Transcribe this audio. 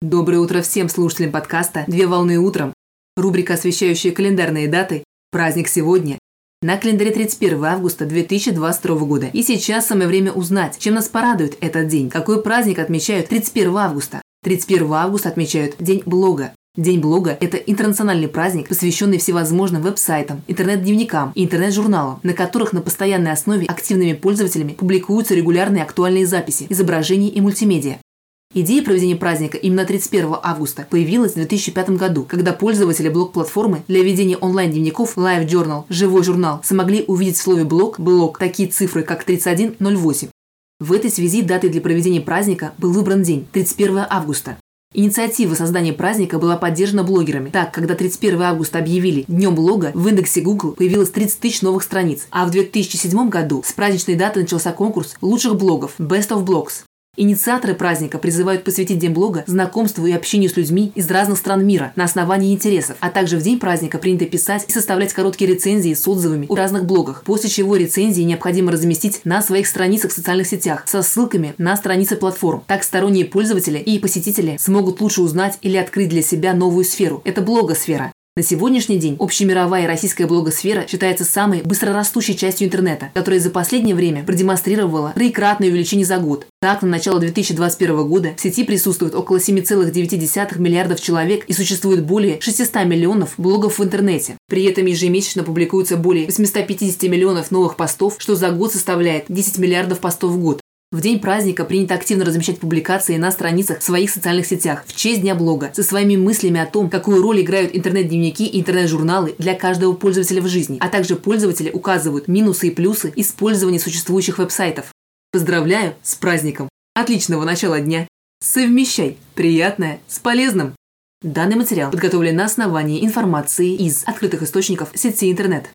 Доброе утро всем слушателям подкаста «Две волны утром». Рубрика, освещающая календарные даты. Праздник сегодня. На календаре 31 августа 2022 года. И сейчас самое время узнать, чем нас порадует этот день. Какой праздник отмечают 31 августа? 31 августа отмечают День блога. День блога – это интернациональный праздник, посвященный всевозможным веб-сайтам, интернет-дневникам и интернет-журналам, на которых на постоянной основе активными пользователями публикуются регулярные актуальные записи, изображений и мультимедиа. Идея проведения праздника именно 31 августа появилась в 2005 году, когда пользователи блог-платформы для ведения онлайн-дневников Live Journal, живой журнал, смогли увидеть в слове «блог» блог такие цифры, как 3108. В этой связи датой для проведения праздника был выбран день – 31 августа. Инициатива создания праздника была поддержана блогерами. Так, когда 31 августа объявили Днем блога, в индексе Google появилось 30 тысяч новых страниц. А в 2007 году с праздничной даты начался конкурс лучших блогов – Best of Blogs. Инициаторы праздника призывают посвятить День блога знакомству и общению с людьми из разных стран мира на основании интересов, а также в день праздника принято писать и составлять короткие рецензии с отзывами о разных блогах, после чего рецензии необходимо разместить на своих страницах в социальных сетях со ссылками на страницы платформ. Так сторонние пользователи и посетители смогут лучше узнать или открыть для себя новую сферу. Это блогосфера. На сегодняшний день общемировая и российская блогосфера считается самой быстрорастущей частью интернета, которая за последнее время продемонстрировала троекратное увеличение за год. Так, на начало 2021 года в сети присутствует около 7,9 миллиардов человек и существует более 600 миллионов блогов в интернете. При этом ежемесячно публикуется более 850 миллионов новых постов, что за год составляет 10 миллиардов постов в год. В день праздника принято активно размещать публикации на страницах в своих социальных сетях в честь Дня блога со своими мыслями о том, какую роль играют интернет-дневники и интернет-журналы для каждого пользователя в жизни, а также пользователи указывают минусы и плюсы использования существующих веб-сайтов. Поздравляю с праздником! Отличного начала дня! Совмещай приятное с полезным! Данный материал подготовлен на основании информации из открытых источников сети интернет.